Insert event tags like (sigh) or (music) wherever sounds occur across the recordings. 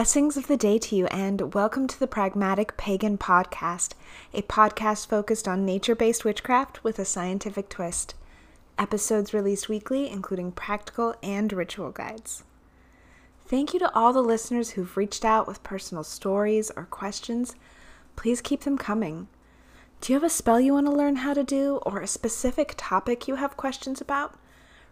Blessings of the day to you, and welcome to the Pragmatic Pagan Podcast, a podcast focused on nature based witchcraft with a scientific twist. Episodes released weekly, including practical and ritual guides. Thank you to all the listeners who've reached out with personal stories or questions. Please keep them coming. Do you have a spell you want to learn how to do, or a specific topic you have questions about?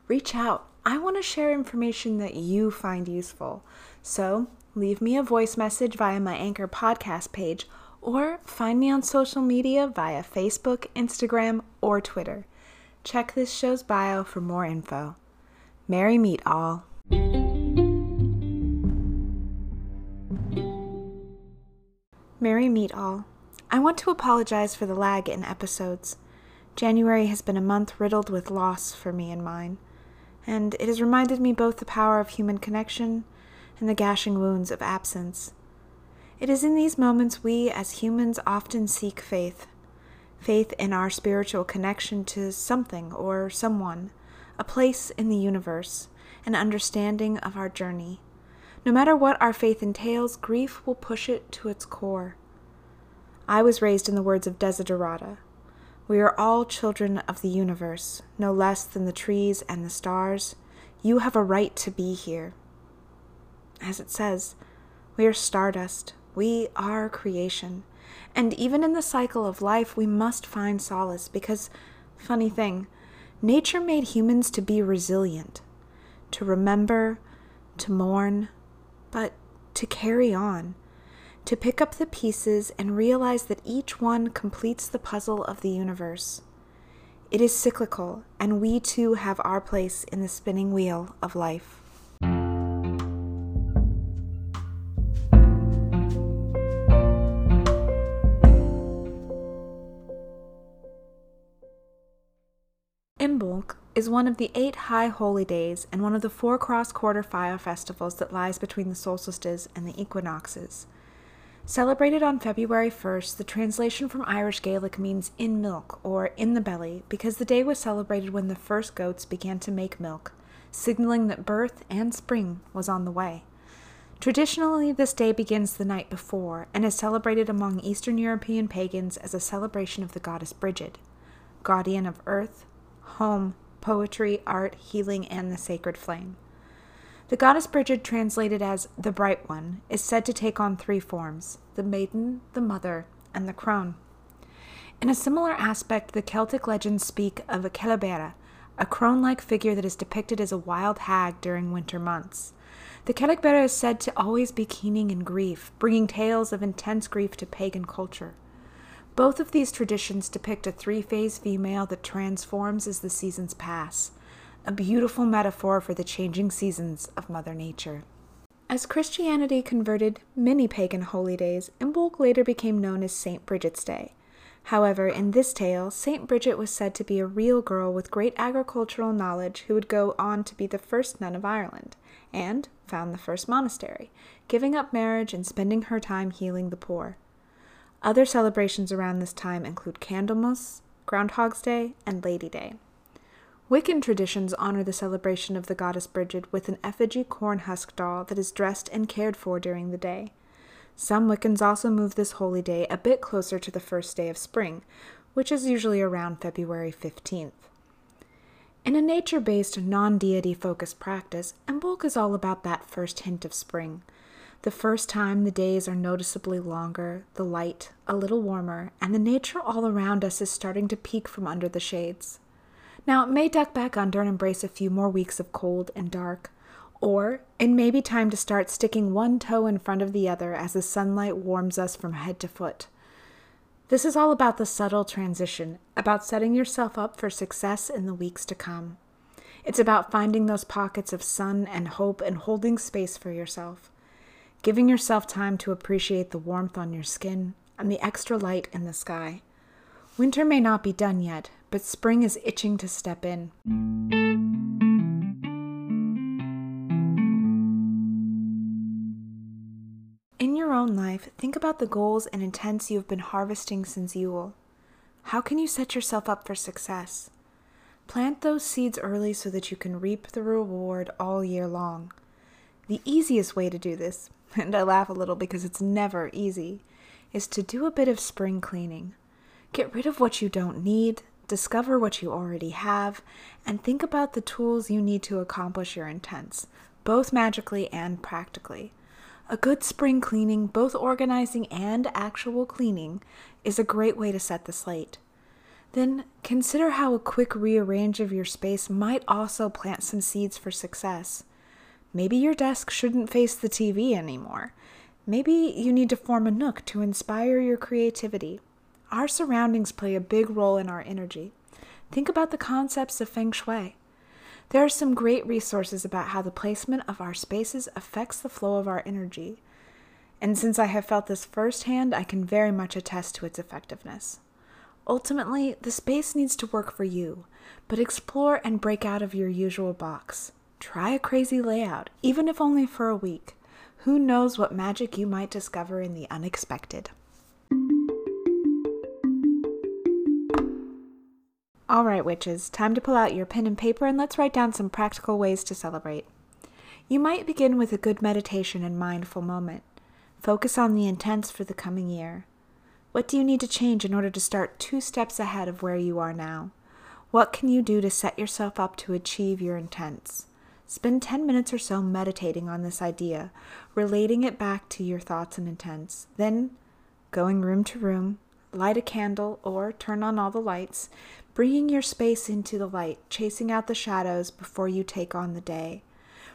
Reach out. I want to share information that you find useful. So, leave me a voice message via my Anchor podcast page or find me on social media via Facebook, Instagram, or Twitter. Check this show's bio for more info. Merry meet all. Merry meet all. I want to apologize for the lag in episodes. January has been a month riddled with loss for me and mine, and it has reminded me both the power of human connection and the gashing wounds of absence. It is in these moments we, as humans, often seek faith faith in our spiritual connection to something or someone, a place in the universe, an understanding of our journey. No matter what our faith entails, grief will push it to its core. I was raised in the words of Desiderata We are all children of the universe, no less than the trees and the stars. You have a right to be here as it says, we are stardust. We are creation. And even in the cycle of life, we must find solace because, funny thing, nature made humans to be resilient, to remember, to mourn, but to carry on, to pick up the pieces and realize that each one completes the puzzle of the universe. It is cyclical, and we too have our place in the spinning wheel of life. Is one of the eight high holy days and one of the four cross quarter fire festivals that lies between the solstices and the equinoxes. Celebrated on February 1st, the translation from Irish Gaelic means in milk or in the belly because the day was celebrated when the first goats began to make milk, signaling that birth and spring was on the way. Traditionally, this day begins the night before and is celebrated among Eastern European pagans as a celebration of the goddess Brigid, guardian of earth, home, poetry, art, healing, and the sacred flame. The goddess Brigid, translated as the Bright One, is said to take on three forms the maiden, the mother, and the crone. In a similar aspect, the Celtic legends speak of a Celebera, a crone like figure that is depicted as a wild hag during winter months. The Celebera is said to always be keening in grief, bringing tales of intense grief to pagan culture. Both of these traditions depict a three phase female that transforms as the seasons pass, a beautiful metaphor for the changing seasons of Mother Nature. As Christianity converted many pagan holy days, Imbolc later became known as St. Bridget's Day. However, in this tale, St. Bridget was said to be a real girl with great agricultural knowledge who would go on to be the first nun of Ireland, and found the first monastery, giving up marriage and spending her time healing the poor. Other celebrations around this time include Candlemas, Groundhog's Day, and Lady Day. Wiccan traditions honor the celebration of the goddess Brigid with an effigy corn husk doll that is dressed and cared for during the day. Some Wiccans also move this holy day a bit closer to the first day of spring, which is usually around February 15th. In a nature based, non deity focused practice, Imbolc is all about that first hint of spring the first time the days are noticeably longer, the light a little warmer, and the nature all around us is starting to peek from under the shades. Now, it may duck back under and embrace a few more weeks of cold and dark, or it may be time to start sticking one toe in front of the other as the sunlight warms us from head to foot. This is all about the subtle transition, about setting yourself up for success in the weeks to come. It's about finding those pockets of sun and hope and holding space for yourself giving yourself time to appreciate the warmth on your skin and the extra light in the sky. Winter may not be done yet, but spring is itching to step in. In your own life, think about the goals and intents you have been harvesting since Yule. How can you set yourself up for success? Plant those seeds early so that you can reap the reward all year long. The easiest way to do this (laughs) and I laugh a little because it's never easy, is to do a bit of spring cleaning. Get rid of what you don't need, discover what you already have, and think about the tools you need to accomplish your intents, both magically and practically. A good spring cleaning, both organizing and actual cleaning, is a great way to set the slate. Then consider how a quick rearrange of your space might also plant some seeds for success. Maybe your desk shouldn't face the TV anymore. Maybe you need to form a nook to inspire your creativity. Our surroundings play a big role in our energy. Think about the concepts of feng shui. There are some great resources about how the placement of our spaces affects the flow of our energy. And since I have felt this firsthand, I can very much attest to its effectiveness. Ultimately, the space needs to work for you, but explore and break out of your usual box. Try a crazy layout, even if only for a week. Who knows what magic you might discover in the unexpected? All right, witches, time to pull out your pen and paper and let's write down some practical ways to celebrate. You might begin with a good meditation and mindful moment. Focus on the intents for the coming year. What do you need to change in order to start two steps ahead of where you are now? What can you do to set yourself up to achieve your intents? Spend 10 minutes or so meditating on this idea, relating it back to your thoughts and intents. Then, going room to room, light a candle or turn on all the lights, bringing your space into the light, chasing out the shadows before you take on the day.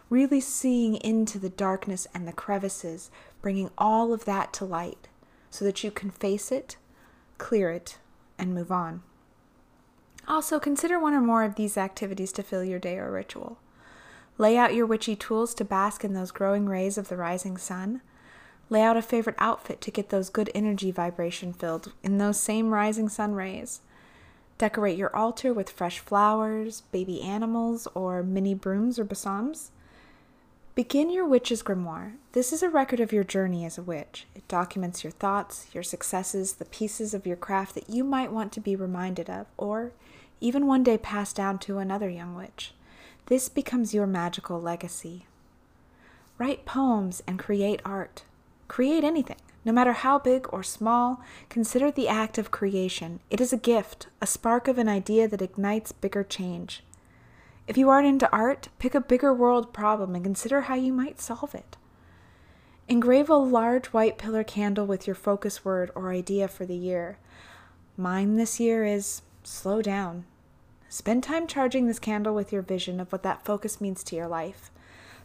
Really seeing into the darkness and the crevices, bringing all of that to light so that you can face it, clear it, and move on. Also, consider one or more of these activities to fill your day or ritual. Lay out your witchy tools to bask in those growing rays of the rising sun. Lay out a favorite outfit to get those good energy vibration filled in those same rising sun rays. Decorate your altar with fresh flowers, baby animals, or mini brooms or besoms. Begin your witch's grimoire. This is a record of your journey as a witch. It documents your thoughts, your successes, the pieces of your craft that you might want to be reminded of, or even one day pass down to another young witch. This becomes your magical legacy. Write poems and create art. Create anything. No matter how big or small, consider the act of creation. It is a gift, a spark of an idea that ignites bigger change. If you aren't into art, pick a bigger world problem and consider how you might solve it. Engrave a large white pillar candle with your focus word or idea for the year. Mine this year is slow down. Spend time charging this candle with your vision of what that focus means to your life.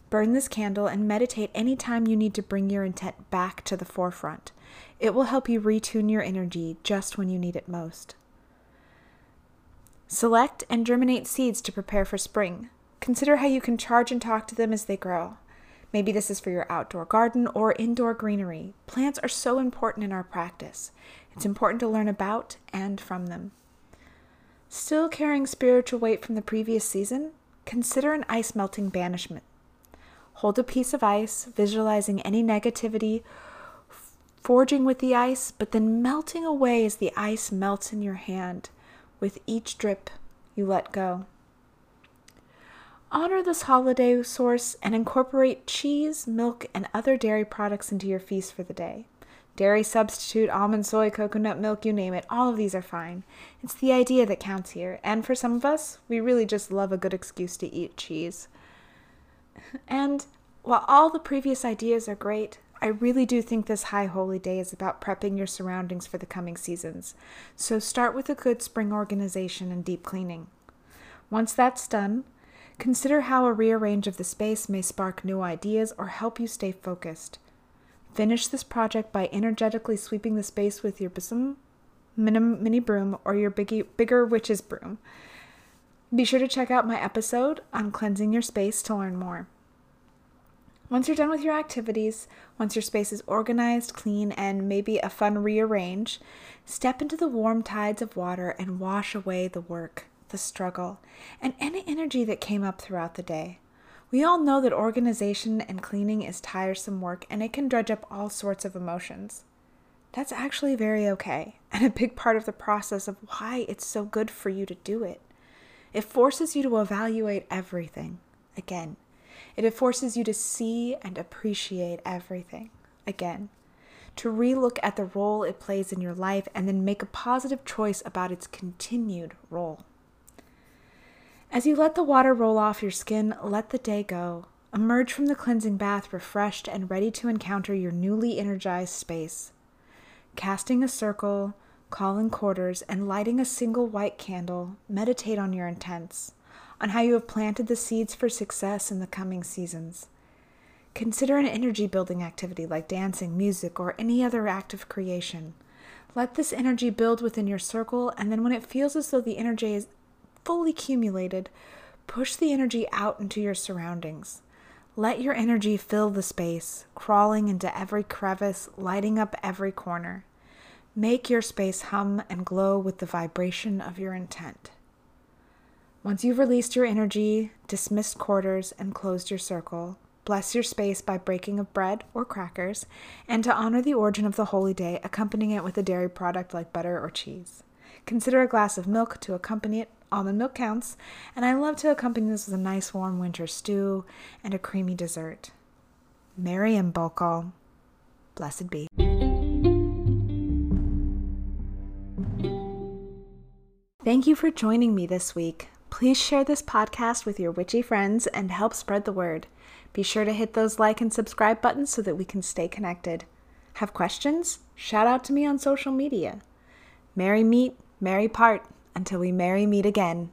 Burn this candle and meditate anytime you need to bring your intent back to the forefront. It will help you retune your energy just when you need it most. Select and germinate seeds to prepare for spring. Consider how you can charge and talk to them as they grow. Maybe this is for your outdoor garden or indoor greenery. Plants are so important in our practice. It's important to learn about and from them. Still carrying spiritual weight from the previous season? Consider an ice melting banishment. Hold a piece of ice, visualizing any negativity forging with the ice, but then melting away as the ice melts in your hand. With each drip, you let go. Honor this holiday source and incorporate cheese, milk, and other dairy products into your feast for the day. Dairy substitute, almond, soy, coconut milk, you name it, all of these are fine. It's the idea that counts here, and for some of us, we really just love a good excuse to eat cheese. And while all the previous ideas are great, I really do think this High Holy Day is about prepping your surroundings for the coming seasons. So start with a good spring organization and deep cleaning. Once that's done, consider how a rearrange of the space may spark new ideas or help you stay focused. Finish this project by energetically sweeping the space with your besom, mini broom, or your biggie, bigger witch's broom. Be sure to check out my episode on cleansing your space to learn more. Once you're done with your activities, once your space is organized, clean, and maybe a fun rearrange, step into the warm tides of water and wash away the work, the struggle, and any energy that came up throughout the day. We all know that organization and cleaning is tiresome work and it can dredge up all sorts of emotions. That's actually very okay, (laughs) and a big part of the process of why it's so good for you to do it. It forces you to evaluate everything. Again, It forces you to see and appreciate everything again, to relook at the role it plays in your life and then make a positive choice about its continued role. As you let the water roll off your skin, let the day go. Emerge from the cleansing bath refreshed and ready to encounter your newly energized space. Casting a circle, calling quarters, and lighting a single white candle, meditate on your intents, on how you have planted the seeds for success in the coming seasons. Consider an energy building activity like dancing, music, or any other act of creation. Let this energy build within your circle, and then when it feels as though the energy is fully accumulated, push the energy out into your surroundings. Let your energy fill the space, crawling into every crevice, lighting up every corner. Make your space hum and glow with the vibration of your intent. Once you've released your energy, dismissed quarters, and closed your circle, bless your space by breaking of bread or crackers, and to honor the origin of the holy day, accompanying it with a dairy product like butter or cheese. Consider a glass of milk to accompany it almond milk counts, and I love to accompany this with a nice warm winter stew and a creamy dessert. Merry and Imbolc. Blessed be. Thank you for joining me this week. Please share this podcast with your witchy friends and help spread the word. Be sure to hit those like and subscribe buttons so that we can stay connected. Have questions? Shout out to me on social media. Merry meet, merry part. Until we merry meet again.